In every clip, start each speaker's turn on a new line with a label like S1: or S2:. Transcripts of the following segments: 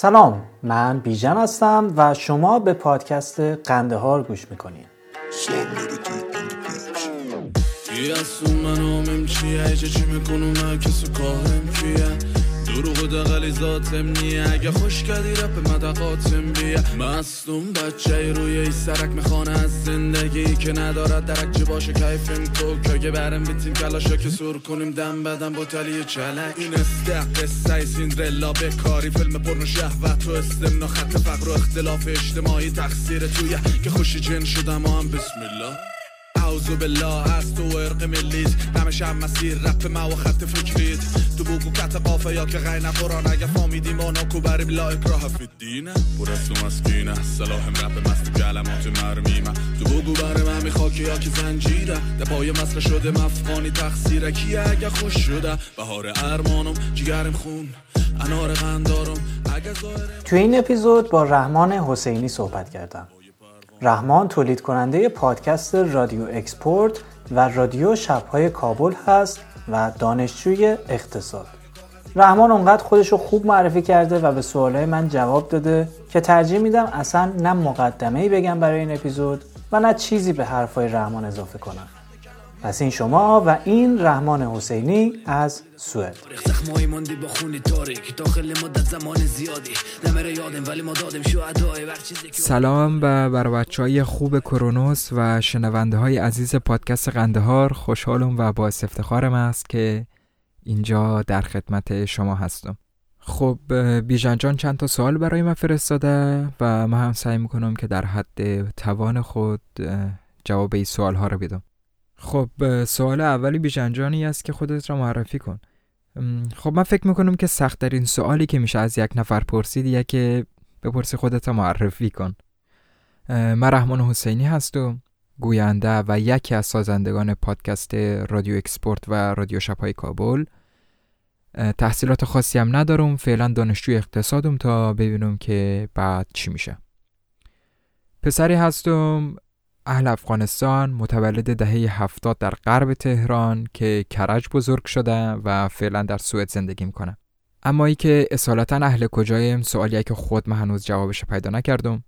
S1: سلام من بیژن هستم و شما به پادکست قندهار گوش می‌کنید. چی می‌کنم؟ کسی دروغ و دقلی ذاتم نیه. اگه خوش کردی رپ مدقاتم بیه. مستون بچه ای روی ای سرک می‌خوانه از زندگی که ندارد درک چه باشه کیفیم تو. که برم بیتیم کلاشا که سور کنیم. دم بدم با تلی چلک این استق قصه سیندرلا. به کاری فیلم پرنو شهوت. و استمنا خط فقر و اختلاف اجتماعی تقصیر تویه. که خوشی جن شدم و هم بسم الله. اعوذ بالله از تو ارق ملیت. نمش هم مسیر رپ ما و خط فکریت. تو بگو کت قافه یا که غی نقران اگه فامیدی ما ناکو بریم لا اکراه فی الدینه پر از تو مسکینه سلاح رپ مست کلمات مرمیمه تو بگو بریم همی خاکی یا که زنجیره. ده پای مسخ شده مفقانی تقصیره. کیه اگه خوش شده؟ بهار ارمانم جگرم خون. انار غندارم اگه تو این اپیزود با رحمان حسینی صحبت کردم. رحمان تولید کننده پادکست رادیو اکسپورت و رادیو شبهای کابل هست و دانشجوی اقتصاد. رحمان اونقدر خودش رو خوب معرفی کرده و به سوالهای من جواب داده که ترجیح میدم اصلا نه مقدمه بگم برای این اپیزود و نه چیزی به حرفای رحمان اضافه کنم. پس این شما و این رحمان حسینی از سوئد.
S2: سلام به بر بچه های خوب کرونوس و شنونده های عزیز پادکست قندهار خوشحالم و با افتخارم است که اینجا در خدمت شما هستم. خب بیژن جان چند تا سوال برای من فرستاده و من هم سعی می‌کنم که در حد توان خود جواب این سوال ها رو بدم. خب سوال اولی بیژنجانی است که خودت را معرفی کن. خب من فکر می‌کنم که سختترین سوالی که میشه از یک نفر پرسید که بپرسی خودت را معرفی کن. من رحمان حسینی هستم گوینده و یکی از سازندگان پادکست رادیو اکسپورت و رادیو شبهای کابل. تحصیلات خاصی هم ندارم فعلا دانشجوی اقتصادم تا ببینم که بعد چی میشه. پسری هستم اهل افغانستان متولد دهه هفتاد در غرب تهران که کرج بزرگ شده و فعلا در سوئد زندگی می‌کنه. اما ای که اصالتا اهل کجایم سوالیه که خود من هنوز جوابش پیدا نکردم؟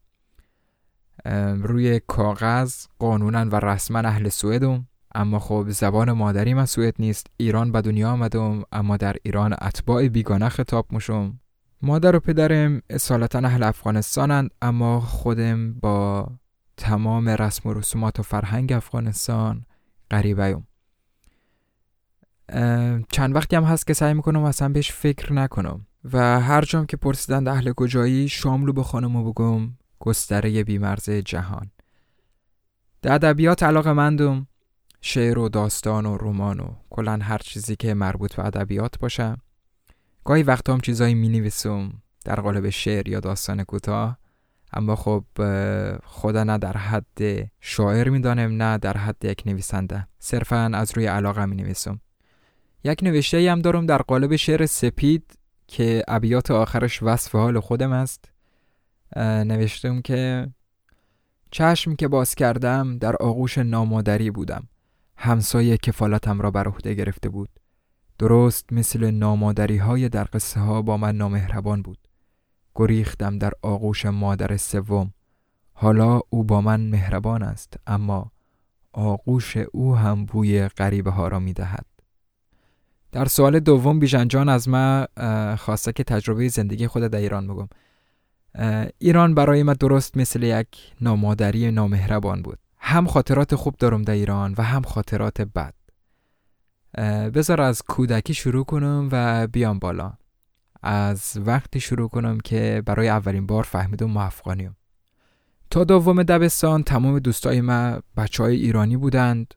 S2: روی کاغذ قانونا و رسما اهل سوئدم اما خب زبان مادری من سوئد نیست ایران به دنیا آمدم اما در ایران اتباع بیگانه خطاب مشم مادر و پدرم اصالتا اهل افغانستانند اما خودم با تمام رسم و رسومات و فرهنگ افغانستان غریبه چند وقتی هم هست که سعی می‌کنم اصلا بهش فکر نکنم و هر جام که پرسیدند اهل کجایی شاملو به خانمو بگم گستره بیمرز جهان. در ادبیات علاقه مندم شعر و داستان و رمان و کلا هر چیزی که مربوط به ادبیات باشه. گاهی وقتا هم چیزایی می نویسم در قالب شعر یا داستان کوتاه. اما خب خدا نه در حد شاعر می‌دانم نه در حد یک نویسنده. صرفا از روی علاقه می نویسم یک نوشته هم دارم در قالب شعر سپید که ابیات آخرش وصف حال خودم است. نوشتم که چشم که باز کردم در آغوش نامادری بودم. همسایه کفالتم را بر عهده گرفته بود. درست مثل نامادری های در قصه ها با من نامهربان بود. گریختم در آغوش مادر سوم. حالا او با من مهربان است اما آغوش او هم بوی غریبه ها را می دهد. در سوال دوم بیژنجان از من خواسته که تجربه زندگی خود در ایران بگم. ایران برای من درست مثل یک نامادری نامهربان بود. هم خاطرات خوب دارم در ایران و هم خاطرات بد. بذار از کودکی شروع کنم و بیام بالا. از وقتی شروع کنم که برای اولین بار فهمیدم ما افغانیم. تا دوم دبستان تمام دوستای من بچه های ایرانی بودند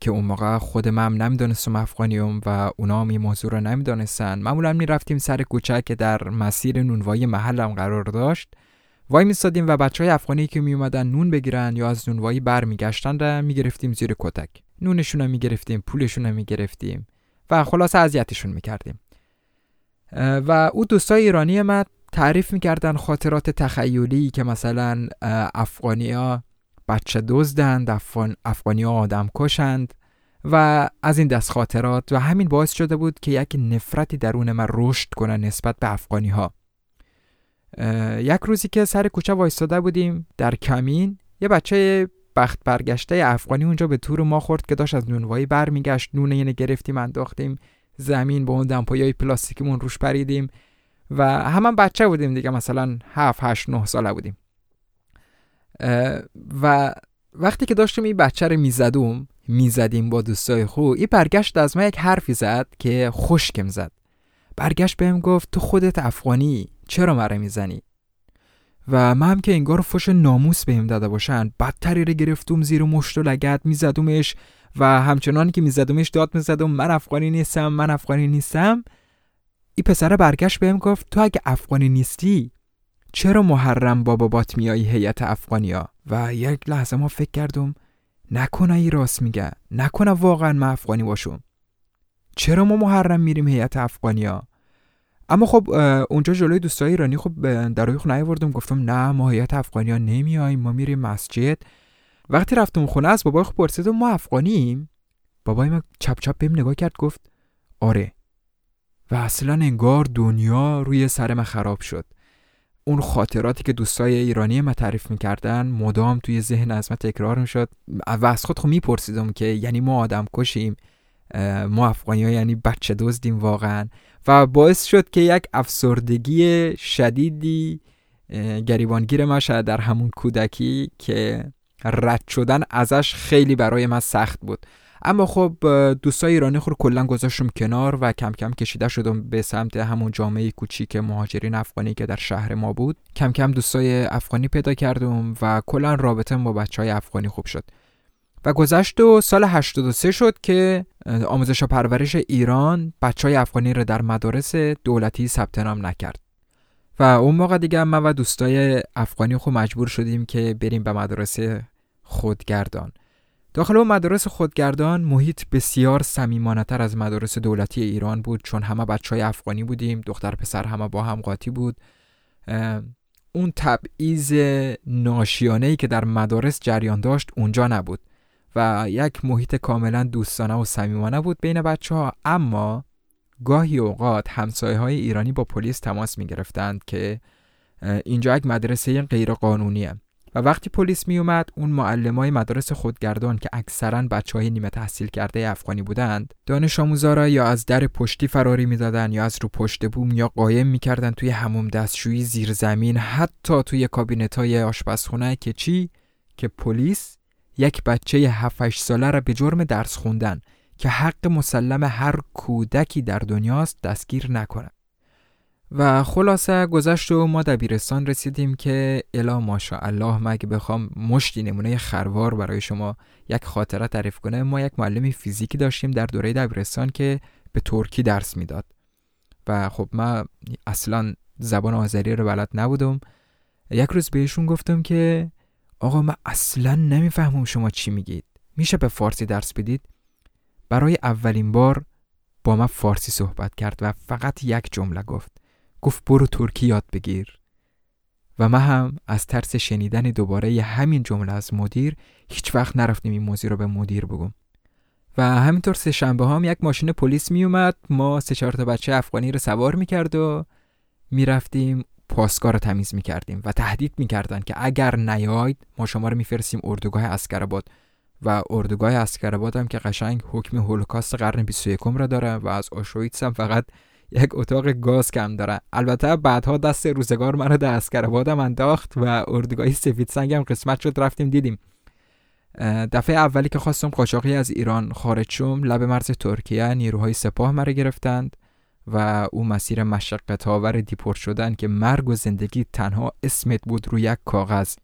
S2: که اون موقع خود من نمی‌دانستم افغانیم و اونا هم این موضوع رو نمی‌دانستن. معمولا می‌رفتیم سر کوچه که در مسیر نونوایی محلم قرار داشت. وای میستادیم و بچه های افغانی که می اومدن نون بگیرن یا از نونوایی برمیگشتن را می‌گرفتیم زیر کتک. نونشون رو می‌گرفتیم پولشون رو می‌گرفتیم و خلاص اذیتشون می‌کردیم. و او دوستای ایرانی من تعریف می‌کردن خاطرات تخیلی که مثلا افغانیا بچه دزدند افغان افغانیا آدم کشند و از این دست خاطرات و همین باعث شده بود که یک نفرتی درون من رشد کنه نسبت به افغانی ها یک روزی که سر کوچه وایستاده بودیم در کمین یه بچه بخت برگشته افغانی اونجا به تور ما خورد که داشت از نونوایی برمیگشت نونه اینه گرفتیم انداختیم. زمین با اون دمپایی پلاستیکیمون روش پریدیم و همان بچه بودیم دیگه مثلا 7 8 9 ساله بودیم. و وقتی که داشتیم این بچه رو می‌زدم می‌زدیم با دوستای خو این برگشت از ما یک حرفی زد که خوشکم زد. برگشت بهم گفت تو خودت افغانی چرا مرا می‌زنی؟ و من هم که انگار فش ناموس بهم داده باشن. بدتری رو گرفتم زیر مشت و لگت میزدمش. و همچنان که میزدمش داد می‌زدم من افغانی نیستم من افغانی نیستم. این پسر برگشت بهم گفت تو اگه افغانی نیستی چرا محرم با بابات میایی هیئت افغانیا؟ و یک لحظه ما فکر کردم نکنه ای راست میگه نکنه واقعا من افغانی باشم. چرا ما محرم میریم هیئت افغانیا؟ اما خب اونجا جلوی دوستای ایرانی خب در روی خونه گفتم نه ما هیئت افغانیا نمیاییم ما میریم مسجد. وقتی رفتم خونه از بابای خب پرسیدم ما افغانیم؟ بابای من چپ چپ بهم نگاه کرد گفت آره. و اصلا انگار دنیا روی سر من خراب شد. اون خاطراتی که دوستای ایرانی ما تعریف می‌کردن مدام توی ذهن از من تکرار می‌شد. و از خود خب میپرسیدم که یعنی ما آدم کشیم ما افغانی ها یعنی بچه دزدیم واقعا. و باعث شد که یک افسردگی شدیدی گریبانگیر ما شد در همون کودکی که رد شدن ازش خیلی برای من سخت بود. اما خب دوستای ایرانی خور کلا گذاشتم کنار و کم کم کشیده شدم به سمت همون جامعه کوچیک مهاجرین افغانی که در شهر ما بود. کم کم دوستای افغانی پیدا کردم و کلا رابطه با بچه های افغانی خوب شد. و گذشت و سال 83 شد که آموزش و پرورش ایران بچه های افغانی رو در مدارس دولتی ثبت نام نکرد. و اون موقع دیگه من و دوستای افغانی خود مجبور شدیم که بریم به مدرسه خودگردان. داخل اون مدارس خودگردان محیط بسیار تر از مدارس دولتی ایران بود چون همه بچه های افغانی بودیم دختر پسر همه با هم قاطی بود. اون تبعیض ناشیانه که در مدارس جریان داشت اونجا نبود و یک محیط کاملا دوستانه و صمیمانه بود بین بچه ها اما گاهی اوقات همسایه های ایرانی با پلیس تماس می گرفتند که اینجا یک مدرسه غیر قانونیه و وقتی پلیس می اومد اون معلمای مدارس خودگردان که اکثرا بچه های نیمه تحصیل کرده افغانی بودند دانش آموزا یا از در پشتی فراری می‌دادن یا از رو پشت بوم یا قایم می‌کردن توی هموم دستشویی زیر زمین حتی توی کابینت های آشپزخونه که چی؟ که پلیس یک بچه 7 ساله را به جرم درس خوندن که حق مسلم هر کودکی در دنیاست دستگیر نکنه و خلاصه گذشت و ما دبیرستان رسیدیم که الا ماشاءالله مگه بخوام مشتی نمونه خروار برای شما یک خاطره تعریف کنه ما یک معلم فیزیکی داشتیم در دوره دبیرستان که به ترکی درس می‌داد. و خب من اصلا زبان آذری رو بلد نبودم. یک روز بهشون گفتم که آقا من اصلا نمی‌فهمم شما چی میگید. میشه به فارسی درس بدید؟ برای اولین بار با من فارسی صحبت کرد و فقط یک جمله گفت. گفت برو ترکی یاد بگیر. و من هم از ترس شنیدن دوباره همین جمله از مدیر هیچ وقت نرفتیم این موضوع رو به مدیر بگم. و همینطور سه شنبه هم یک ماشین پلیس می اومد. ما سه چهار تا بچه افغانی رو سوار می‌کرد و می‌رفتیم پاسگاه رو تمیز می‌کردیم و تهدید می‌کردن که اگر نیاید ما شما رو میفرستیم اردوگاه اسکرآباد. و اردوگاه اسکرآباد هم که قشنگ حکم هولوکاست قرن 21 را داره و از آشویتس هم فقط یک اتاق گاز کم داره. البته بعدها دست روزگار منو در اسکرآبادم انداخت و اردوگاه سفید سنگ هم قسمت شد رفتیم دیدیم. دفعه اولی که خواستم قاچاقی از ایران خارج شم لب مرز ترکیه نیروهای سپاه مرا گرفتند و او مسیر مشقت آور دیپورت شدن که مرگ و زندگی تنها اسمت بود روی یک کاغذ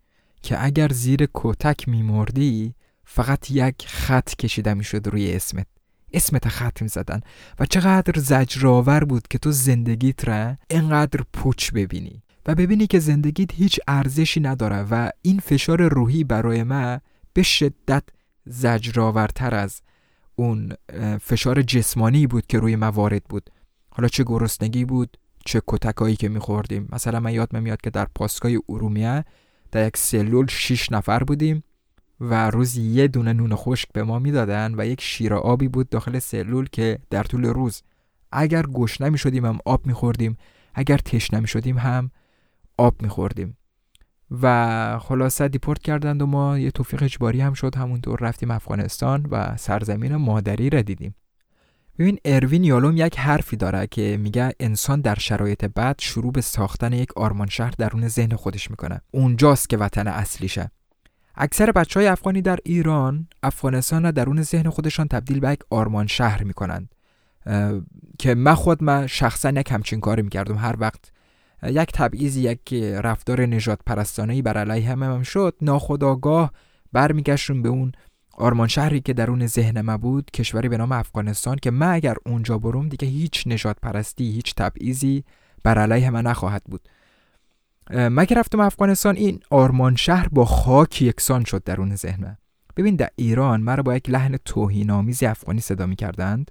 S2: که اگر زیر کتک میمردی فقط یک خط کشیده می‌شد روی اسمت. اسمت ختم زدن. و چقدر زجرآور بود که تو زندگیت را انقدر پوچ ببینی. و ببینی که زندگیت هیچ ارزشی نداره و این فشار روحی برای من به شدت زجرآورتر از اون فشار جسمانی بود که روی موارد بود. حالا چه گرسنگی بود چه کتکایی که میخوردیم. مثلا من یاد میاد که در پاسگاه ارومیه در یک سلول شیش نفر بودیم. و روز یه دونه نون خشک به ما می‌دادن و یک شیر آبی بود داخل سلول که در طول روز اگر گشنه می شدیم هم آب میخوردیم اگر تشنه می شدیم هم آب میخوردیم. و خلاصه دیپورت کردند و ما یه توفیق اجباری هم شد همونطور رفتیم افغانستان و سرزمین مادری را دیدیم. ببین اروین یالوم یک حرفی داره که میگه انسان در شرایط بد شروع به ساختن یک آرمان شهر درون ذهن خودش می‌کنه. اونجاست که وطن اصلیشه. اکثر بچه های افغانی در ایران افغانستان را درون ذهن خودشان تبدیل به یک آرمان شهر می‌کنند. که من خود من شخصا یک همچین کاری می‌کردم. هر وقت یک تبعیض یک رفتار نجات پرستانه بر علیه هم شد ناخداگاه برمیگشتم به اون آرمان شهری که درون ذهن ما بود کشوری به نام افغانستان که من اگر اونجا بروم دیگه هیچ نجات پرستی هیچ تبعیضی بر علیه من نخواهد بود. من که رفتم افغانستان؟ این آرمان شهر با خاک یکسان شد درون ذهن ببین در ایران مرا با یک لحن توهینآمیزی افغانی صدا می کردند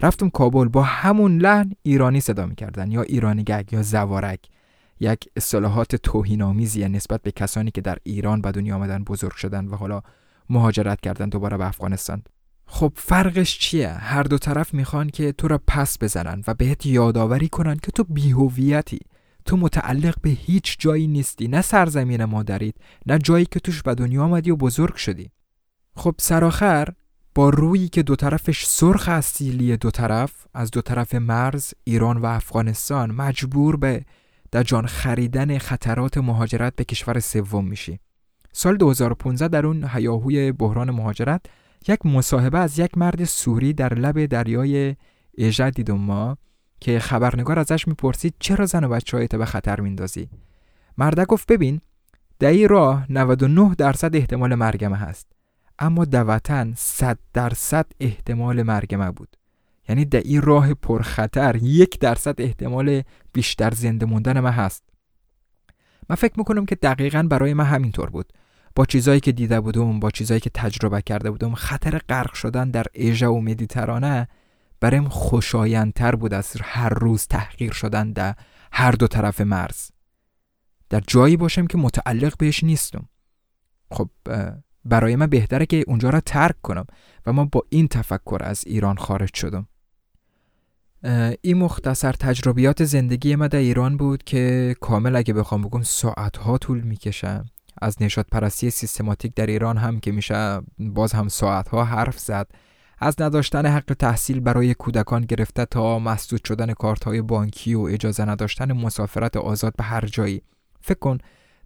S2: رفتم کابل با همون لحن ایرانی صدا می‌کردن یا ایرانی گگ یا زوارک. یک اصطلاحات توهینآمیزی نسبت به کسانی که در ایران به دنیا آمدن بزرگ شدن و حالا مهاجرت کردن دوباره به افغانستان. خب فرقش چیه؟ هر دو طرف می‌خوان که تو را پس بزنن و بهت یادآوری کنن که تو بیهویتی. تو متعلق به هیچ جایی نیستی نه سرزمین مادرید نه جایی که توش به دنیا آمدی و بزرگ شدی. خب سراخر با رویی که دو طرفش سرخ اصیلی دو طرف از دو طرف مرز ایران و افغانستان مجبور به در جان خریدن خطرات مهاجرت به کشور سوم میشی. سال 2015 در اون هیاهوی بحران مهاجرت یک مصاحبه از یک مرد سوری در لب دریای ایجا دیدم ما. که خبرنگار ازش می‌پرسید چرا زن و بچه به خطر میندازی؟ مرده گفت ببین این راه 99 درصد احتمال مرگمه هست اما در وطن صد درصد احتمال مرگ ما بود. یعنی در این راه پرخطر یک درصد احتمال بیشتر زنده موندن ما هست. من فکر می‌کنم که دقیقا برای من همینطور بود. با چیزایی که دیده بودم با چیزایی که تجربه کرده بودم خطر غرق شدن در ایژا و مدیترانه برایم خوشایندتر بود از هر روز تحقیر شدن در هر دو طرف مرز. در جایی باشم که متعلق بهش نیستم. خب برای من بهتره که اونجا را ترک کنم و ما با این تفکر از ایران خارج شدم. این مختصر تجربیات زندگی ما در ایران بود که کامل اگه بخوام بگم ساعتها طول می‌کشم از نشاد پرستی سیستماتیک در ایران هم که میشه باز هم ساعتها حرف زد. از نداشتن حق تحصیل برای کودکان گرفته تا مسدود شدن کارت های بانکی و اجازه نداشتن مسافرت آزاد به هر جایی. فکر کن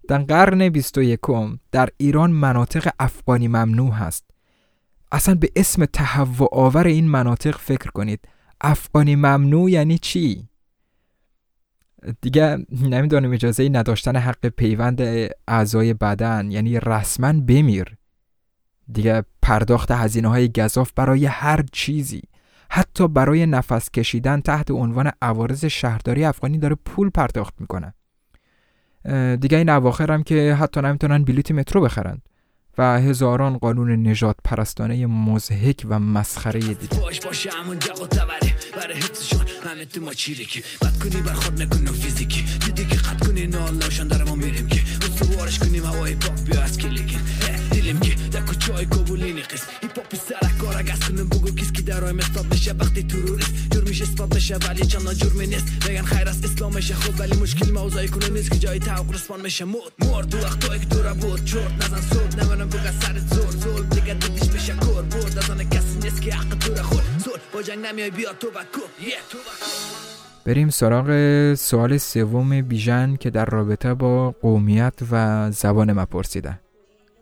S2: در قرن 21 در ایران مناطق افغانی ممنوع هست. اصلا به اسم تهوع آور این مناطق فکر کنید. افغانی ممنوع یعنی چی؟ دیگه نمی‌دانم اجازه نداشتن حق پیوند اعضای بدن یعنی رسما بمیر. دیگه پرداخت هزینه های گذاف برای هر چیزی. حتی برای نفس کشیدن تحت عنوان عوارض شهرداری افغانی داره پول پرداخت می‌کنه. دیگه این اواخر هم که حتی نمی‌تونن بلیت مترو بخرند و هزاران قانون نجات پرستانه مزهک و مسخره دیگه باش باشه همون جاقو تبره. برای حفظشون همه تو ما چیرکی بد کنی بر خود نکنو فیزیکی. دیدی که قد کنی نالاشان داره ما میریم که. استوارش کنیم هوای پاک بیا از کلیکن دیلیم که در کچای قبولینی قسم هیپ هاپی سرک گست کنیم بگو کس کی درایم استاد بشه وقتی تروریست جرمیش اثبات بشه ولی چند جرمی نیست بگن خیر است اسلامش خوب ولی مشکل موضوعی کنه نیست که جای توق رسپان میشه مود مرد تو وقت که دورا بود چرت نزن صبح نمانم بگه سر زور زور دیگه دیدیش بشه کور برد از آن کسی نیست که حق تو خود زور با جنگ نمیای بیا تو بکو بریم سراغ سوال سوم بیژن که در رابطه با قومیت و زبان ما پرسیده.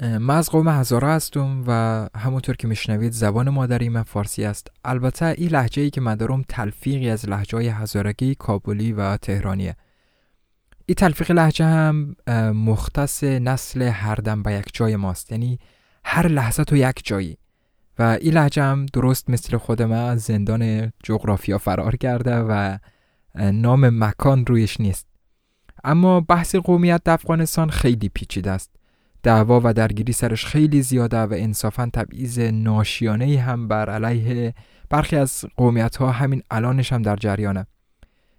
S2: من از قوم هزارا هستم و همونطور که میشنوید زبان مادری من فارسی است. البته این لحجه ای که من دارم تلفیقی از لحجه های هزارگی کابلی و تهرانیه. این تلفیق لحجه هم مختص نسل هر دم به یک جای ماست. یعنی هر لحظه تو یک جایی. و این لحجه هم درست مثل خود من زندان جغرافیا فرار کرده و نام مکان رویش نیست. اما بحث قومیت در افغانستان خیلی پیچیده است. دعوا و درگیری سرش خیلی زیاده و انصافا تبعیض ناشیانه هم بر علیه برخی از قومیت ها همین الانش هم در جریانه.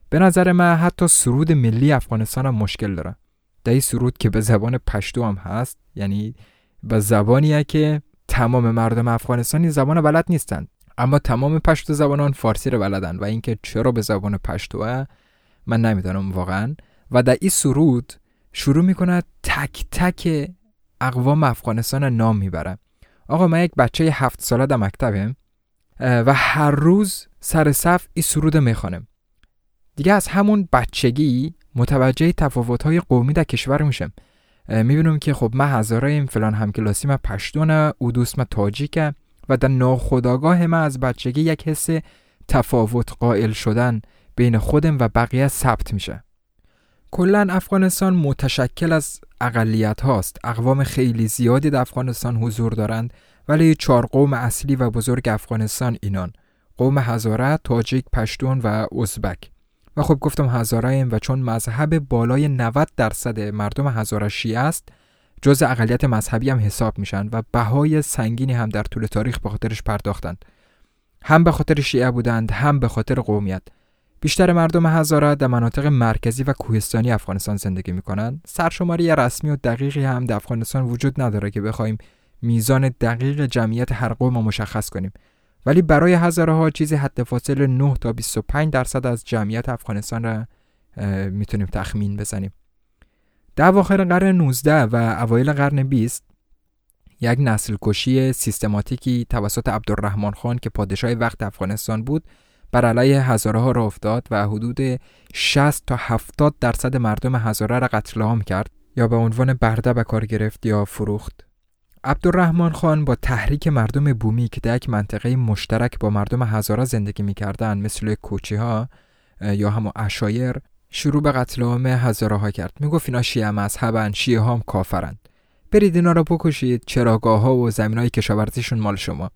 S2: به نظر من حتی سرود ملی افغانستان هم مشکل داره. در سرود که به زبان پشتو هم هست یعنی به زبانیه که تمام مردم افغانستانی زبان بلد نیستند. اما تمام پشتو زبانان فارسی رو بلدن و اینکه چرا به زبان پشتوه من نمی‌دانم واقعا. و در این سرود شروع می‌کنه تک تک اقوام افغانستان نام می‌بره. آقا من یک بچه هفت ساله در مکتبم و هر روز سر صف این سرود می‌خوانم. دیگه از همون بچگی متوجه تفاوت های قومی در کشور میشم. می‌بینم که خب من هزارایم فلان همکلاسی من پشتونه او دوست من تاجیکه و در ناخداگاه من از بچگی یک حس تفاوت قائل شدن بین خودم و بقیه ثبت میشه. کلا افغانستان متشکل از اقلیت هاست. اقوام خیلی زیادی در افغانستان حضور دارند ولی چهار قوم اصلی و بزرگ افغانستان اینان. قوم هزاره، تاجیک، پشتون و ازبک. و خب گفتم هزاره و چون مذهب بالای 90 درصد مردم هزاره شیعه است جز اقلیت مذهبی هم حساب میشن و بهای سنگینی هم در طول تاریخ به خاطرش پرداختند. هم به خاطر شیعه بودند هم به خاطر قومیت. بیشتر مردم هزاره در مناطق مرکزی و کوهستانی افغانستان زندگی می‌کنند. سرشماری رسمی و دقیقی هم در افغانستان وجود نداره که بخوایم میزان دقیق جمعیت هر قوم مشخص کنیم. ولی برای هزاره ها چیزی حد فاصل 9 تا 25 درصد از جمعیت افغانستان را می‌تونیم تخمین بزنیم. در اواخر قرن 19 و اوایل قرن 20 یک نسل کشی سیستماتیکی توسط عبدالرحمن خان که پادشاه وقت افغانستان بود بر علیه هزاره ها را افتاد و حدود 60 تا 70 درصد مردم هزاره را قتل عام کرد یا به عنوان برده به کار گرفت یا فروخت. عبدالرحمن خان با تحریک مردم بومی که در یک منطقه مشترک با مردم هزاره زندگی می‌کردند مثل کوچی ها یا همون اشایر شروع به قتل عام هزاره ها کرد. می‌گفت اینا شیعه مذهبن شیعه هم کافرند برید اینا را بکشید چراگاه ها و زمین های کشاورزیشون مال شما.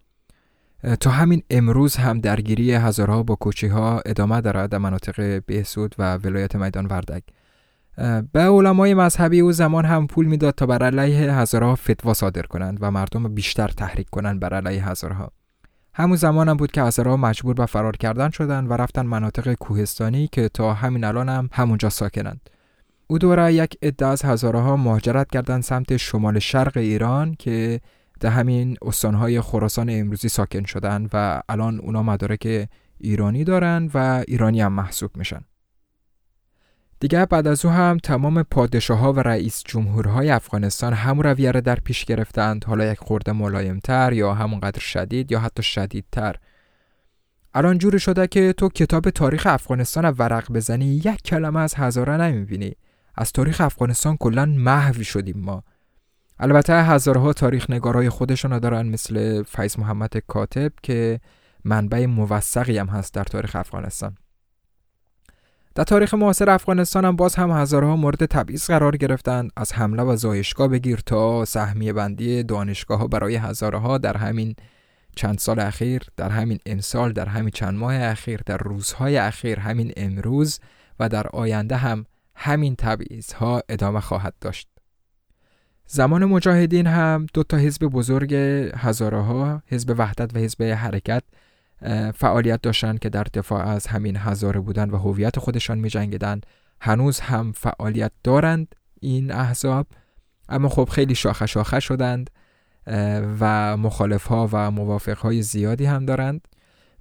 S2: تا همین امروز هم درگیری هزارها با کوچی ها ادامه دارد در مناطق بهسود و ولایت میدان وردک به علمای مذهبی او زمان هم پول می‌داد تا بر علیه هزارها فتوا صادر کنند و مردم بیشتر تحریک کنند بر علیه هزارها. همون زمان هم بود که هزارها مجبور به فرار کردن شدند و رفتن مناطق کوهستانی که تا همین الان هم همونجا ساکنند. او دوره یک عده از هزارها مهاجرت کردند سمت شمال شرق ایران که در همین استانهای خراسان امروزی ساکن شدن و الان اونا مدارک ایرانی دارن و ایرانی هم محسوب میشن. دیگه بعد از او هم تمام پادشاه ها و رئیس جمهورهای افغانستان همون رویه را در پیش گرفتند حالا یک خورده ملایمتر یا همونقدر شدید یا حتی شدیدتر. الان جوری شده که تو کتاب تاریخ افغانستان ورق بزنی یک کلمه از هزاره نمی‌بینی. از تاریخ افغانستان کلا محوی شدیم ما. البته هزارها تاریخ نگارای خودشون دارن مثل فیض محمد کاتب که منبع موثقی هم هست در تاریخ افغانستان. در تاریخ معاصر افغانستان هم باز هم هزارها مورد تبعیض قرار گرفتند از حمله و زایشگاه بگیر تا سهمیه بندی دانشگاه ها برای هزارها در همین چند سال اخیر در همین امسال در همین چند ماه اخیر در روزهای اخیر همین امروز و در آینده هم همین تبعیض ها ادامه خواهد داشت. زمان مجاهدین هم دو تا حزب بزرگ هزاره ها حزب وحدت و حزب حرکت فعالیت داشتن که در دفاع از همین هزاره بودن و هویت خودشان می جنگیدن. هنوز هم فعالیت دارند این احزاب اما خب خیلی شاخه شاخه شدند و مخالف ها و موافق های زیادی هم دارند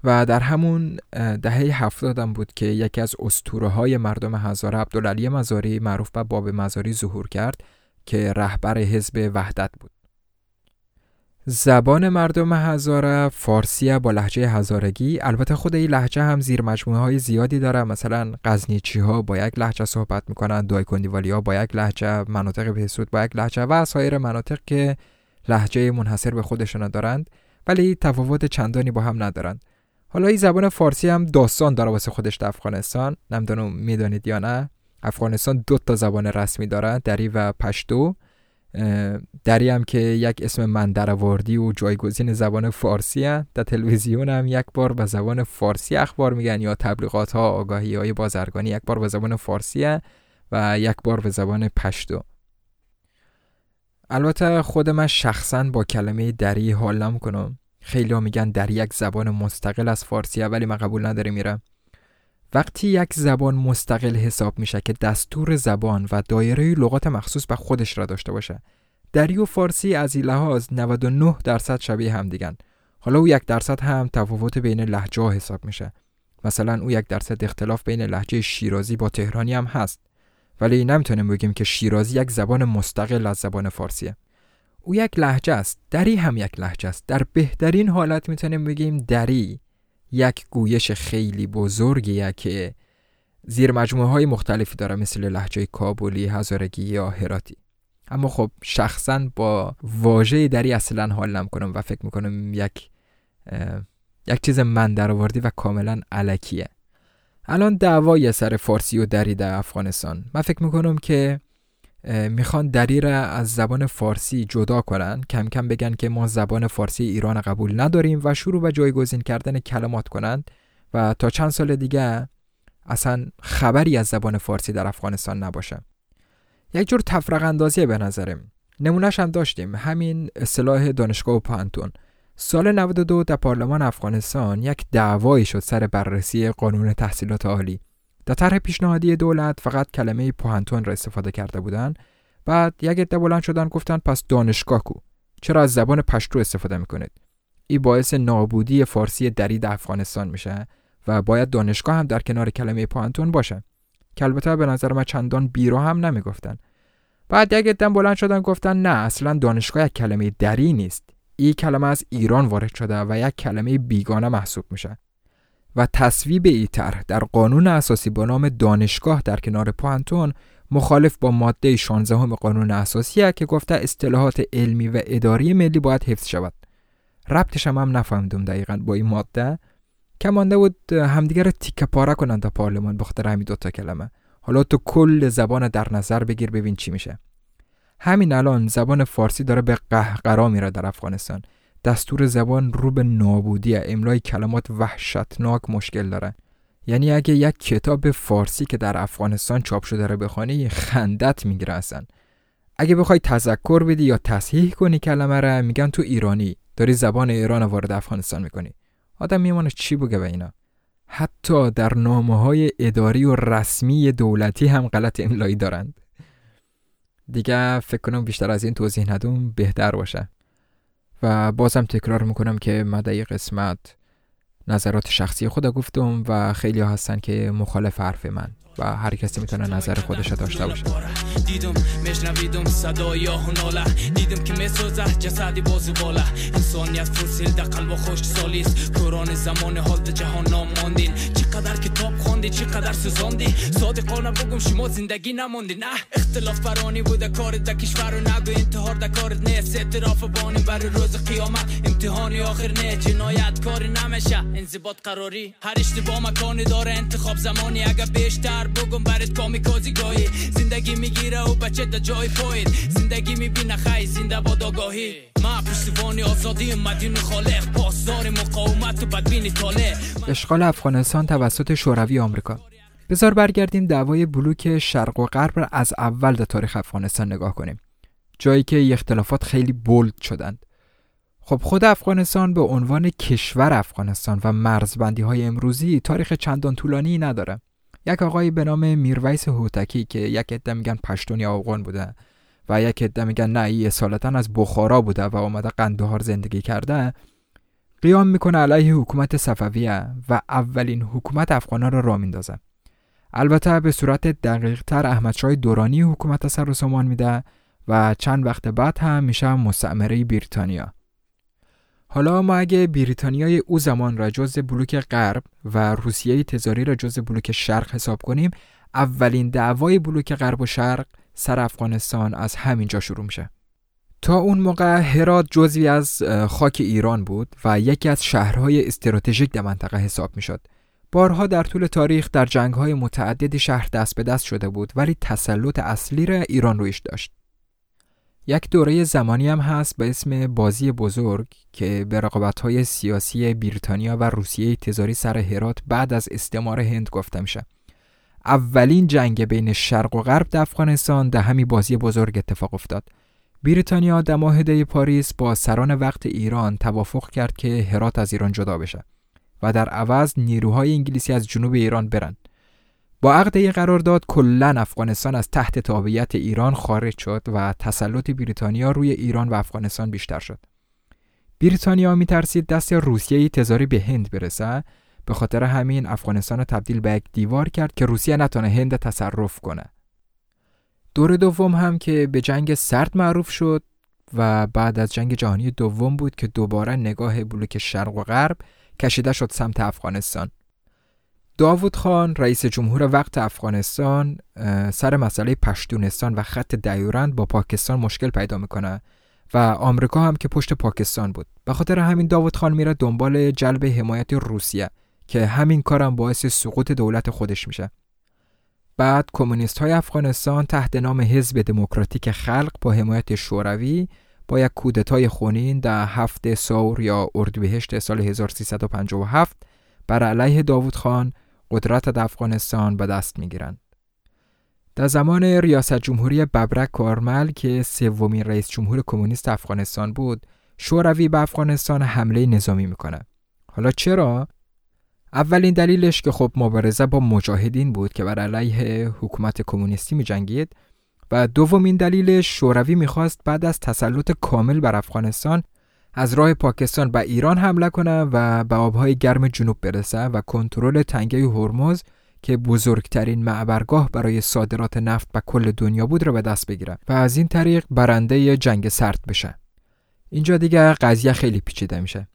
S2: و در همون دهه هفتاد هم بود که یکی از اسطوره های مردم هزاره عبدالعلی مزاری معروف به باب مزاری ظهور کرد که رهبر حزب وحدت بود. زبان مردم هزاره فارسی با لحجه هزارگی البته خود این لحجه هم زیر مجموعه های زیادی داره. مثلا قزنیچی ها با یک لحجه صحبت می‌کنن دایکندیوالی ها با یک لحجه مناطق بهسود با یک لحجه و سایر مناطق که لحجه منحصر به خودشون دارند ولی تفاوت چندانی با هم ندارند. حالا این زبان فارسی هم داستان داره واسه خودش در افغانستان. نمی‌دونم می‌دانید یا نه. افغانستان دو تا زبان رسمی داره دری و پشتو. دری هم که یک اسم مندرواردی و جایگزین زبان فارسی هست در تلویزیون هم یک بار به زبان فارسی اخبار میگن یا تبلیغات ها آگاهی های بازرگانی یک بار به زبان فارسی هست و یک بار به زبان پشتو. البته خود من شخصا با کلمه دری حال نمی‌کنم. خیلی ها میگن دری یک زبان مستقل از فارسی ولی من قبول نداره میرم. وقتی یک زبان مستقل حساب میشه که دستور زبان و دایره لغات مخصوص به خودش را داشته باشه دری و فارسی از این لحاظ 99 درصد شبیه هم دیگن. حالا او یک درصد هم تفاوت بین لحجه حساب میشه. مثلا او یک درصد اختلاف بین لحجه شیرازی با تهرانی هم هست. ولی نمی‌تونیم بگیم که شیرازی یک زبان مستقل از زبان فارسیه. او یک لحجه است دری هم یک لحجه است. در بهترین حالت می‌تونیم بگیم دری. یک گویش خیلی بزرگیه که زیر مجموعه های مختلفی داره مثل لحجه کابلی، هزارگی یا هراتی. اما خب شخصا با واژه دری اصلا حال نمی‌کنم و فکر می‌کنم یک یک چیز من درآوردی و کاملا علکیه. الان دعوای سر فارسی و دری در افغانستان. من فکر می‌کنم که می‌خوان دری را از زبان فارسی جدا کنن. کم کم بگن که ما زبان فارسی ایران قبول نداریم و شروع به جایگزین کردن کلمات کنند. و تا چند سال دیگه اصلا خبری از زبان فارسی در افغانستان نباشه. یک جور تفرق اندازیه به نظرم. نمونهش هم داشتیم. همین اصطلاح دانشگاه و پانتون. سال 92 در پارلمان افغانستان یک دعوایی شد سر بررسی قانون تحصیلات عالی. در طرح پیشنهادی دولت فقط کلمه پوهنتون را استفاده کرده بودند. بعد یک عده بلند شدن گفتن پس دانشگاه کو؟ چرا از زبان پشتو استفاده می‌کنید؟ این باعث نابودی فارسی درید افغانستان میشه و باید دانشگاه هم در کنار کلمه پوهنتون باشه. که البته به نظر من چندان بیرو هم نمی‌گفتن بعد یک عده بلند شدن گفتن نه اصلا دانشگاه یک کلمه دری نیست. این کلمه از ایران وارد شده و یک کلمه بیگانه محسوب میشه. و تصویب ای طرح در قانون اساسی با نام دانشگاه در کنار پوانتون مخالف با ماده 16 هم قانون اساسی که گفته اصطلاحات علمی و اداری ملی باید حفظ شود. ربطش هم, هم نفهمدم دقیقا با این ماده. که مانده بود همدیگه رو تیکه پاره کنند تا پارلمان بخاطر همین دوتا کلمه. حالا تو کل زبان در نظر بگیر ببین چی میشه. همین الان زبان فارسی داره به قهقرا میره در افغانستان. دستور زبان رو به نابودی املای کلمات وحشتناک مشکل داره. یعنی اگه یک کتاب فارسی که در افغانستان چاپ شده رو بخوانی خندت می‌گیره اصلا. اگه بخوای تذکر بدی یا تصحیح کنی کلمه را میگن تو ایرانی. داری زبان ایران وارد افغانستان می‌کنی. آدم میمونه چی بگه به اینا؟ حتی در نامه های اداری و رسمی دولتی هم غلط املایی دارند. دیگه فکر کنم بیشتر از این توضیح ندوم بهتر باشه. و بازم تکرار می‌کنم که من قسمت نظرات شخصی خود گفتم و خیلی ها هستن که مخالف حرف من و هر کسی می‌تونه نظر خودش داشته باشه. دیدم مشنویدم صدای آه ناله. دیدم که میسوزه جسدی بازو بالا انسانیت فرسیل در قلب خوش سالیست کوران زمان حال در جهان نام ماندین چقدر کتاب خواندی چقدر سوزاندی. صادقانه بگم شما زندگی نموندی نه. اختلاف برانی بوده کار در کشور و نگو. انتحار در کارت نیست اعتراف بانی بر روز قیامت. امتحانی آخر نه. جنایت کاری نمیشه. انضباط قراری هر اشتباه مکانی داره. انتخاب زمانی اگر بیشتر بگم برات کامیکازی گاهی. زندگی می‌گیره. و بچه دا جای پایید زندگی می‌بینه خی زنده با داگاهی ما پشتوانی آزادی مدین خالق. پاسدار مقاومت و بدبین طالع اشغال افغانستان توسط شوروی آمریکا. بذار برگردیم دعوای بلوک شرق و غرب را از اول در تاریخ افغانستان نگاه کنیم. جایی که اختلافات خیلی بولد شدند. خب خود افغانستان به عنوان کشور افغانستان و مرزبندی های امروزی تاریخ چندان طولانی نداره. یک آقایی به نام میرویس هوتکی که یک عده میگن پشتونی آقان بوده و یک عده میگن نه ای اصالتا از بخارا بوده و آمده قندهار زندگی کرده قیام می‌کنه علیه حکومت صفویه و اولین حکومت افغانان را را میندازه. البته به صورت دقیق تر احمدشاه دورانی حکومت سر و سامان میده و چند وقت بعد هم میشه مستعمره بریتانیا. حالا ما اگه بریتانیای او زمان را جز بلوک غرب و روسیه تزاری را جز بلوک شرق حساب کنیم اولین دعوای بلوک غرب و شرق سر افغانستان از همینجا شروع میشه. تا اون موقع هرات جزوی از خاک ایران بود و یکی از شهرهای استراتژیک در منطقه حساب می‌شد. بارها در طول تاریخ در جنگهای متعددی شهر دست به دست شده بود ولی تسلط اصلی را ایران رویش داشت. یک دوره زمانی هم هست به اسم بازی بزرگ که به های سیاسی بریتانیا و روسیه تزاری سر هرات بعد از استعمار هند گفته میشه. اولین جنگ بین شرق و غرب در افغانستان در همین بازی بزرگ اتفاق افتاد. بریتانیا در معاهده پاریس با سران وقت ایران توافق کرد که هرات از ایران جدا بشه و در عوض نیروهای انگلیسی از جنوب ایران برند. با عقد قرارداد کلا افغانستان از تحت تابعیت ایران خارج شد و تسلط بریتانیا روی ایران و افغانستان بیشتر شد. بریتانیا میترسید دست روسیه تزاری به هند برسه به خاطر همین افغانستان رو تبدیل به یک دیوار کرد که روسیه نتونه هند تصرف کنه. دور دوم هم که به جنگ سرد معروف شد و بعد از جنگ جهانی دوم بود که دوباره نگاه بلوک شرق و غرب کشیده شد سمت افغانستان داوود خان رئیس جمهور وقت افغانستان سر مسئله پشتونستان و خط دیورند با پاکستان مشکل پیدا می‌کنه و آمریکا هم که پشت پاکستان بود. به خاطر همین داوود خان میره دنبال جلب حمایت روسیه که همین کارم باعث سقوط دولت خودش میشه. بعد کمونیست های افغانستان تحت نام حزب دموکراتیک خلق با حمایت شوروی با یک کودتای خونین در هفته سور یا اردیبهشت سال 1357 بر علیه داوود خان قدرت در افغانستان به دست می‌گیرند. در زمان ریاست جمهوری ببرک کارمل که سومین رئیس جمهور کمونیست افغانستان بود، شوروی به افغانستان حمله نظامی می‌کنه. حالا چرا؟ اولین دلیلش که خب مبارزه با مجاهدین بود که بر علیه حکومت کمونیستی می جنگید و دومین دلیلش شوروی می‌خواست بعد از تسلط کامل بر افغانستان از راه پاکستان به ایران حمله کنه و به آبهای گرم جنوب برسه و کنترل تنگه هرمز که بزرگترین معبرگاه برای صادرات نفت به کل دنیا بود را به دست بگیره و از این طریق برنده جنگ سرد بشه. اینجا دیگه قضیه خیلی پیچیده میشه.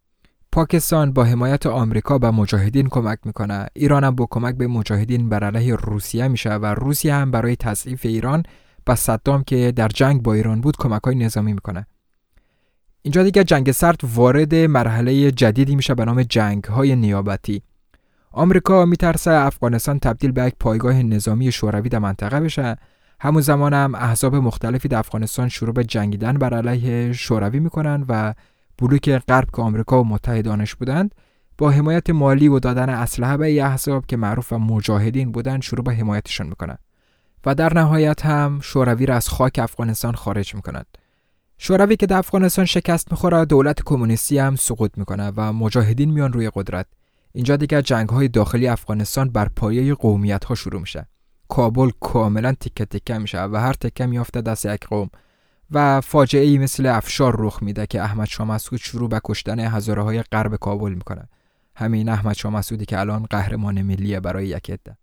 S2: پاکستان با حمایت آمریکا به مجاهدین کمک می‌کنه. ایران هم با کمک به مجاهدین بر علیه روسیه میشه و روسیه هم برای تضعیف ایران به صدام که در جنگ با ایران بود کمک های نظامی می‌کنه. اینجا دیگه جنگ سرد وارد مرحله جدیدی میشه به نام جنگ های نیابتی. آمریکا میترسه افغانستان تبدیل به یک پایگاه نظامی شوروی در منطقه بشه. همون زمان هم احزاب مختلفی در افغانستان شروع به جنگیدن بر علیه شوروی می‌کنن و بلوک غرب که آمریکا و متحدانش بودند با حمایت مالی و دادن اسلحه به احزاب که معروف و مجاهدین بودند شروع به حمایتشان می‌کنند و در نهایت هم شوروی را از خاک افغانستان خارج می‌کند. شوروی که در افغانستان شکست می‌خوره دولت کمونیستی هم سقوط می‌کنه و مجاهدین میان روی قدرت. اینجا دیگر جنگ های داخلی افغانستان بر پایه قومیت ها شروع میشه. کابل کاملا تیکه تیکه میشه و هر تکه میافته دست یک قوم و فاجعه ای مثل افشار رخ میده که احمد شاه مسعود شروع به کشتن هزاره های غرب کابل می‌کنه. همین احمد شاه که الان قهرمان ملیه برای یک عده.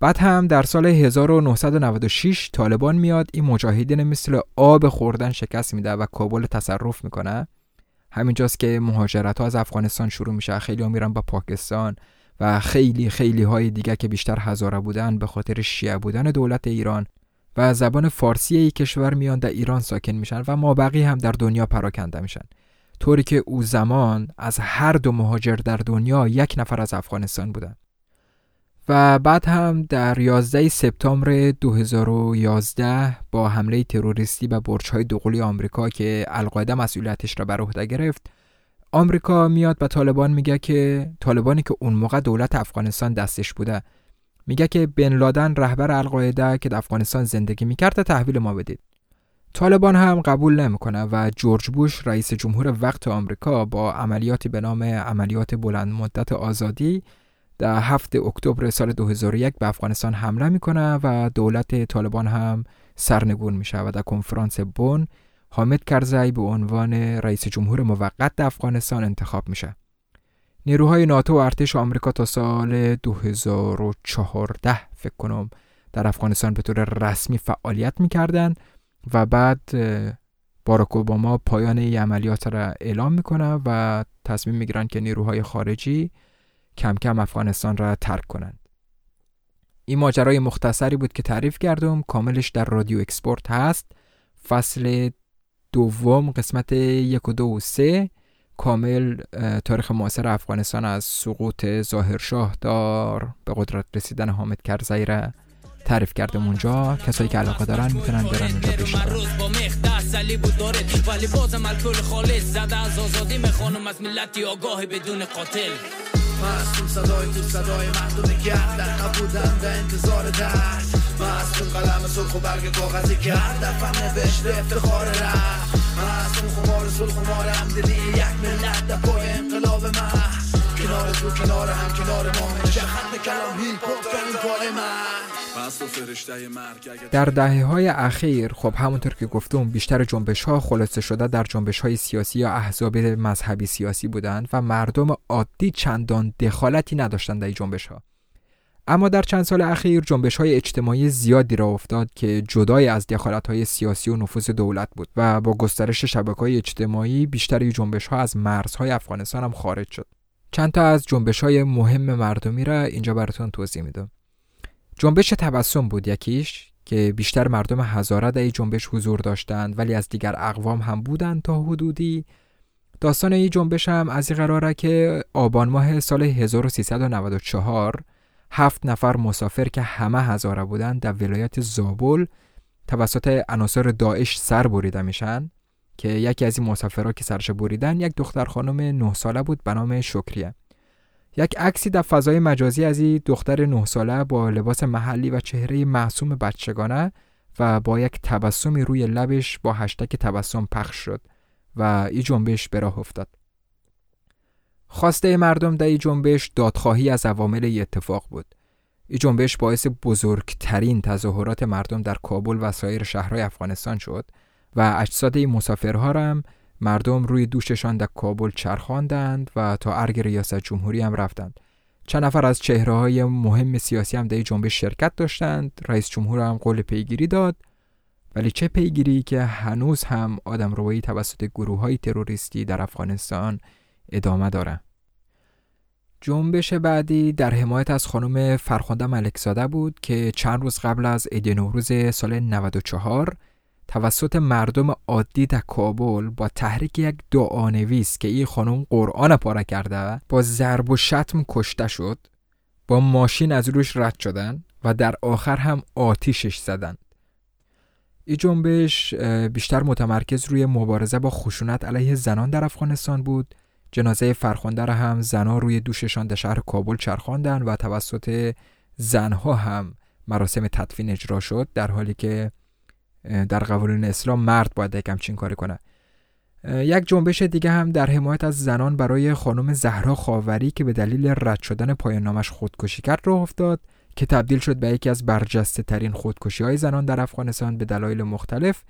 S2: بعد هم در سال 1996 طالبان میاد این مجاهدین مثل آب خوردن شکست میده و کابل تصرف می‌کنه. همینجاست که مهاجرت ها از افغانستان شروع میشه. خیلی ها میرن با پاکستان و خیلی خیلی های دیگه که بیشتر هزاره بودن به خاطر شیعه بودن دولت ایران و زبان فارسی ای کشور میان در ایران ساکن میشن و ما بقی هم در دنیا پراکنده میشن. طوری که او زمان از هر دو مهاجر در دنیا یک نفر از افغانستان بودن. و بعد هم در 11 سپتامبر 2011 با حمله تروریستی به برج‌های دوقلوی آمریکا که القاعده مسئولیتش را بر عهده گرفت آمریکا میاد به طالبان میگه که طالبانی که اون موقع دولت افغانستان دستش بوده میگه که بن لادن رهبر القاعده که در افغانستان زندگی می‌کرده تحویل ما بدید. طالبان هم قبول نمی‌کنه و جورج بوش رئیس جمهور وقت آمریکا با عملیاتی به نام عملیات بلند مدت آزادی در هفت اکتبر سال 2001 به افغانستان حمله می‌کنه و دولت طالبان هم سرنگون میشه و در کنفرانس بون حامد کرزی به عنوان رئیس جمهور موقت افغانستان انتخاب میشه. نیروهای ناتو و ارتش آمریکا تا سال 2014 فکر کنم در افغانستان به طور رسمی فعالیت می‌کردن و بعد باراک اوباما پایان عملیات را اعلام می‌کنه و تصمیم می‌گیرن که نیروهای خارجی کم کم افغانستان را ترک کنند. این ماجرای مختصری بود که تعریف کردم. کاملش در رادیو اکسپورت هست. فصل دوم قسمت یک و دو و سه. کامل تاریخ معاصر افغانستان از سقوط ظاهرشاه دار به قدرت رسیدن حامد کرزی را تعریف کردم اونجا. کسایی که علاقه دارن می‌تونن برن اونجا بشنون قاتل. مستون صدای تو صدای مردمی کرد در نبودن به انتظار درد مستون قلم سرخ و برگ کاغذی کرد. در فن نوشته افتخار رفت. مستون خمار سرخ خمار همدلی یک ملت در پای انقلاب من کنار تو کنار هم کنار ما. چه کلام هیپ هاپ کنیم کار من در دهه های اخیر خب همونطور که گفتم بیشتر جنبش ها خلاصه شده در جنبش های سیاسی یا احزاب مذهبی سیاسی بودند و مردم عادی چندان دخالتی نداشتند در جنبش ها اما در چند سال اخیر جنبش های اجتماعی زیادی را افتاد که جدای از دخالت های سیاسی و نفوذ دولت بود و با گسترش شبکه های اجتماعی بیشتری جنبش ها از مرزهای افغانستان هم خارج شد. چند تا از جنبش های مهم مردمی را اینجا براتون توضیح میدم. جنبش تبسم بود یکیش که بیشتر مردم هزاره در جنبش حضور داشتند ولی از دیگر اقوام هم بودند تا حدودی. داستان این جنبش هم از این قراره که آبان ماه سال 1394 هفت نفر مسافر که همه هزاره بودند در ولایت زابل توسط عناصر داعش سر بریده میشن که یکی از این مسافرها که سرش بریدن یک دختر خانم نه ساله بود به نام شکریه. یک عکسی در فضای مجازی از این دختر نه ساله با لباس محلی و چهره معصوم بچگانه و با یک تبسمی روی لبش با هشتک تبسم پخش شد و این جنبش به راه افتاد. خواسته مردم در این جنبش دادخواهی از عوامل ای اتفاق بود. این جنبش باعث بزرگترین تظاهرات مردم در کابل و سایر شهرهای افغانستان شد و اجساد این مسافرها هم مردم روی دوششان در کابل چرخاندند و تا ارگ ریاست جمهوری هم رفتند. چند نفر از چهره های مهم سیاسی هم در جنبش شرکت داشتند. رئیس جمهور هم قول پیگیری داد ولی چه پیگیری که هنوز هم آدم روایی توسط گروه های تروریستی در افغانستان ادامه داره. جنبش بعدی در حمایت از خانم فرخنده ملکزاده بود که چند روز قبل از عید نوروز سال 94 توسط مردم عادی در کابل با تحریک یک دعانویس که این خانم قرآن پاره کرده با ضرب و شتم کشته شد با ماشین از روش رد شدن و در آخر هم آتیشش زدن این جنبش بیشتر متمرکز روی مبارزه با خشونت علیه زنان در افغانستان بود. جنازه فرخنده را هم زنها روی دوششان در شهر کابل چرخاندن و توسط زنها هم مراسم تدفین اجرا شد در حالی که در قوانین اسلام مرد باید یک همچین کاری کنه. یک جنبش دیگه هم در حمایت از زنان برای خانم زهرا خاوری که به دلیل رد شدن پایان نامش خودکشی کرد راه افتاد که تبدیل شد به یکی از برجسته ترین خودکشی های زنان در افغانستان به دلایل مختلف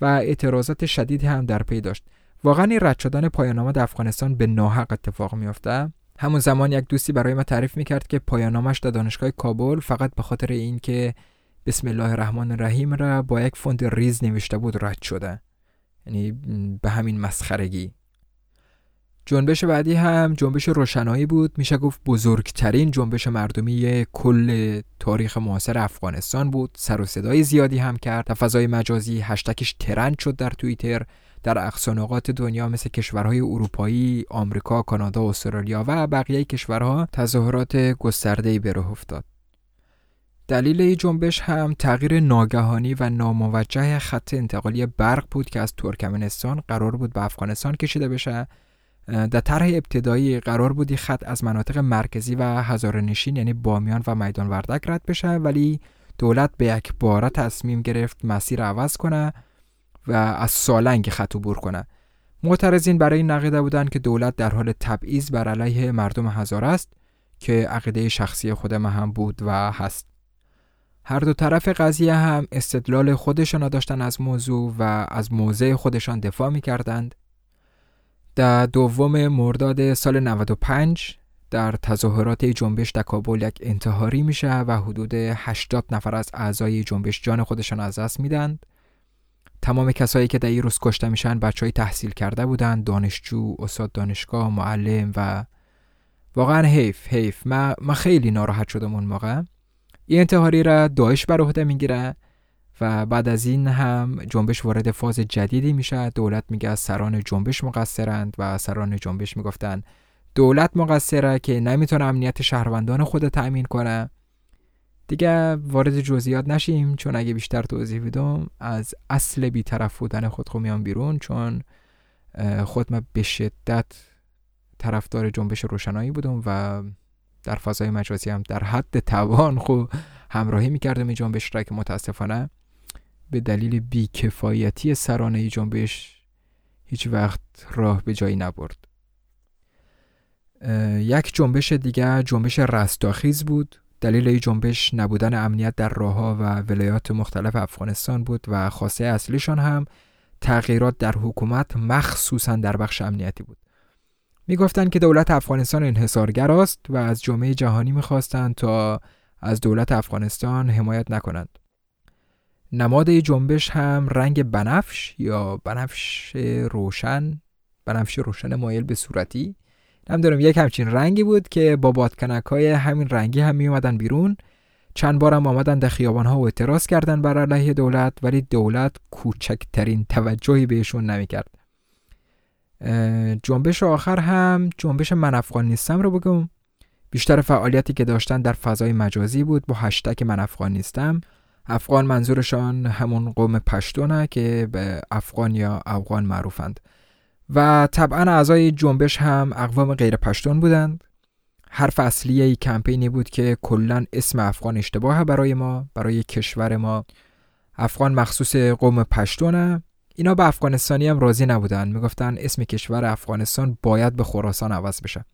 S2: و اعتراضات شدیدی هم در پی داشت. واقعا این رد شدن پایان در افغانستان به ناحق اتفاق میافته. همون زمان یک دوستی برای ما تعریف می‌کرد که پایان‌نامش در دانشگاه کابل فقط به خاطر اینکه بسم الله الرحمن الرحیم را با یک فونت ریز نوشته بود رد شده. یعنی به همین مسخرگی. جنبش بعدی هم جنبش روشنایی بود. میشه گفت بزرگترین جنبش مردمی کل تاریخ معاصر افغانستان بود. سر و صدای زیادی هم کرد. در فضای مجازی هشتگش trend شد در توییتر. در اقصانقات دنیا مثل کشورهای اروپایی، آمریکا، کانادا، استرالیا و بقیه کشورها تظاهرات گسترده‌ای به راه افتاد. دلیل این جنبش هم تغییر ناگهانی و ناموجه خط انتقالی برق بود که از ترکمنستان قرار بود به افغانستان کشیده بشه. در طرح ابتدایی قرار بود خط از مناطق مرکزی و هزار نشین یعنی بامیان و میدان وردک رد بشه ولی دولت به یک باره تصمیم گرفت مسیر عوض کنه و از سالنگ خط عبور کنه. معترضین برای این نقیده بودند که دولت در حال تبعیض بر علیه مردم هزار است که عقیده شخصی خود من هم بود و هست. هر دو طرف قضیه هم استدلال خودشان داشتن از موضوع و از موضع خودشان دفاع می کردند. در دوم مرداد سال 95 در تظاهرات جنبش در کابل یک انتحاری میشه و حدود 80 نفر از اعضای جنبش جان خودشان از دست میدند. تمام کسایی که در این روز کشته میشن بچه های تحصیل کرده بودند دانشجو، استاد دانشگاه، معلم و واقعا حیف حیف من خیلی ناراحت شدم اون موقع این انتحاری را داعش بر عهده می‌گیره و بعد از این هم جنبش وارد فاز جدیدی میشه. دولت میگه سران جنبش مقصرند و سران جنبش می‌گفتن دولت مقصره که نمی‌تونه امنیت شهروندان خود تأمین کنه. دیگه وارد جزئیات نشیم چون اگه بیشتر توضیح بدم از اصل بیطرف بودن خود خو میان بیرون چون خود من به شدت طرفدار جنبش روشنایی بودم و در فضای مجازی هم در حد توان خو همراهی می‌کردم این جنبش را که متاسفانه به دلیل بیکفایتی سران ای جنبش هیچ وقت راه به جایی نبرد. یک جنبش دیگر جنبش رستاخیز بود. دلیل این جنبش نبودن امنیت در راهها و ولایات مختلف افغانستان بود و خواسته اصلیشان هم تغییرات در حکومت مخصوصا در بخش امنیتی بود. می‌گفتند که دولت افغانستان انحصارگر است و از جامعه جهانی می‌خواستند تا از دولت افغانستان حمایت نکنند. نماد جنبش هم رنگ بنفش یا بنفش روشن بنفش روشن مایل به صورتی. نمی‌دونم یک همچین رنگی بود که با بادکنک های همین رنگی هم می اومدن بیرون. چند بارم آمدن در خیابان ها و اعتراض کردن بر علیه دولت ولی دولت کوچکترین توجهی بهشون نمی‌کرد. جنبش آخر هم جنبش من افغان نیستم رو بگم. بیشتر فعالیتی که داشتن در فضای مجازی بود با هشتک من افغان نیستم. افغان منظورشان همون قوم پشتونه که به افغان یا افغان معروفند. و طبعا اعضای جنبش هم اقوام غیر پشتون بودند. حرف اصلی ای کمپینی بود که کلا اسم افغان اشتباهه برای ما برای کشور ما. افغان مخصوص قوم پشتونه اینا به افغانستانی هم راضی نبودن. می‌گفتن اسم کشور افغانستان باید به خراسان عوض بشه.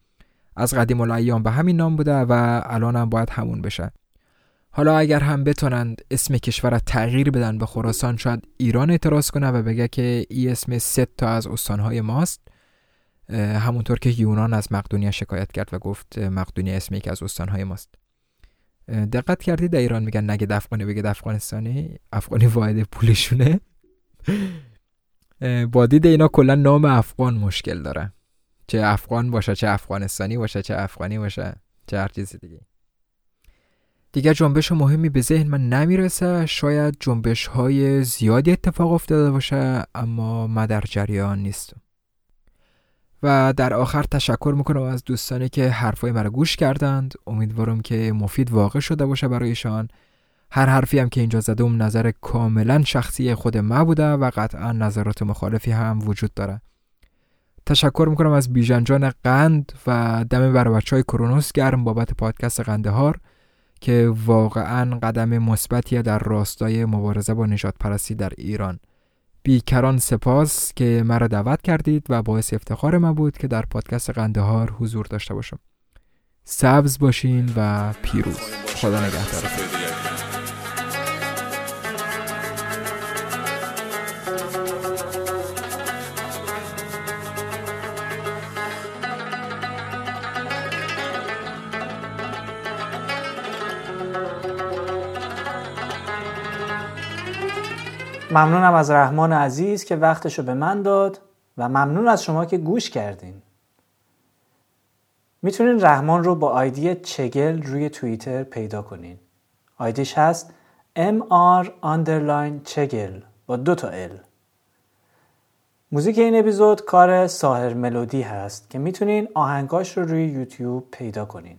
S2: از قدیم الایام به همین نام بوده و الان هم باید همون بشه. حالا اگر هم بتونند اسم کشور تغییر بدن به خراسان شاید ایران اعتراض کنه و بگه که ای اسم سه تا از استانهای ماست. همونطور که یونان از مقدونیه شکایت کرد و گفت مقدونیه اسم یکی از استانهای ماست. دقت کردی در ایران؟ میگن نگه افغانی بگه افغانستانی افغانی واحد پولشونه. با دید اینا کلا نام افغان مشکل داره. چه افغان باشه چه افغانستانی باشه چه افغانی باشه چه هر چیزی دیگه. دیگر جنبش مهمی به ذهن من نمی‌رسه. شاید جنبش های زیادی اتفاق افتاده باشه اما من در جریان نیستم. و در آخر تشکر می‌کنم از دوستانی که حرفای مرا گوش کردند. امیدوارم که مفید واقع شده باشه برایشان هر حرفی هم که اینجا زدم نظر کاملا شخصی خود ما بوده و قطعا نظرات مخالفی هم وجود داره. تشکر می‌کنم از بیژنجان قند و دم بر بچه های کرونوس گرم بابت پادکست قندهار که واقعا قدم مثبتی در راستای مبارزه با نجات پرستی در ایران. بیکران سپاس که مرا دعوت کردید و باعث افتخار من بود که در پادکست قندهار حضور داشته باشم. سبز باشین و پیروز. خدا نگهدار.
S3: ممنونم از رحمان عزیز که وقتشو به من داد و ممنون از شما که گوش کردین. می‌تونین رحمان رو با آیدی چگل روی توییتر پیدا کنین. آیدیش هست mr underline چگل با دو تا ال موزیک این اپیزود کار ساهر ملودی هست که می‌تونین آهنگاش رو روی یوتیوب پیدا کنین.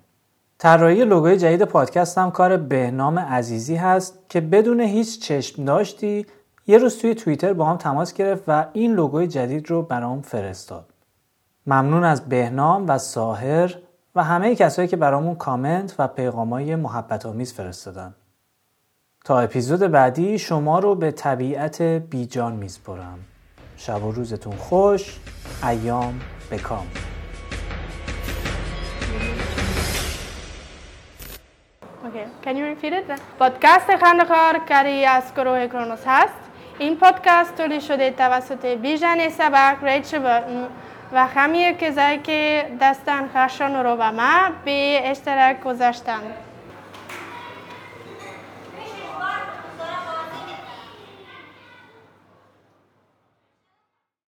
S3: طراحی لوگوی جدید پادکست هم کار بهنام عزیزی هست که بدون هیچ چشم داشتی یه روز توی توییتر با هم تماس گرفت و این لوگوی جدید رو برام فرستاد ممنون از بهنام و ساهر و همه کسایی که برامون کامنت و پیغامای محبت آمیز فرستادن تا اپیزود بعدی شما رو به طبیعت بیجان میسپرم شب و روزتون خوش ایام بکام
S4: Okay. Can you repeat it? پادکست خندخار کاری از گروه کرونوس هست این پادکست تولید شده توسط بیژن سبک ریچ و همه کسایی که دستن خشن رو به ما به اشتراک گذاشتند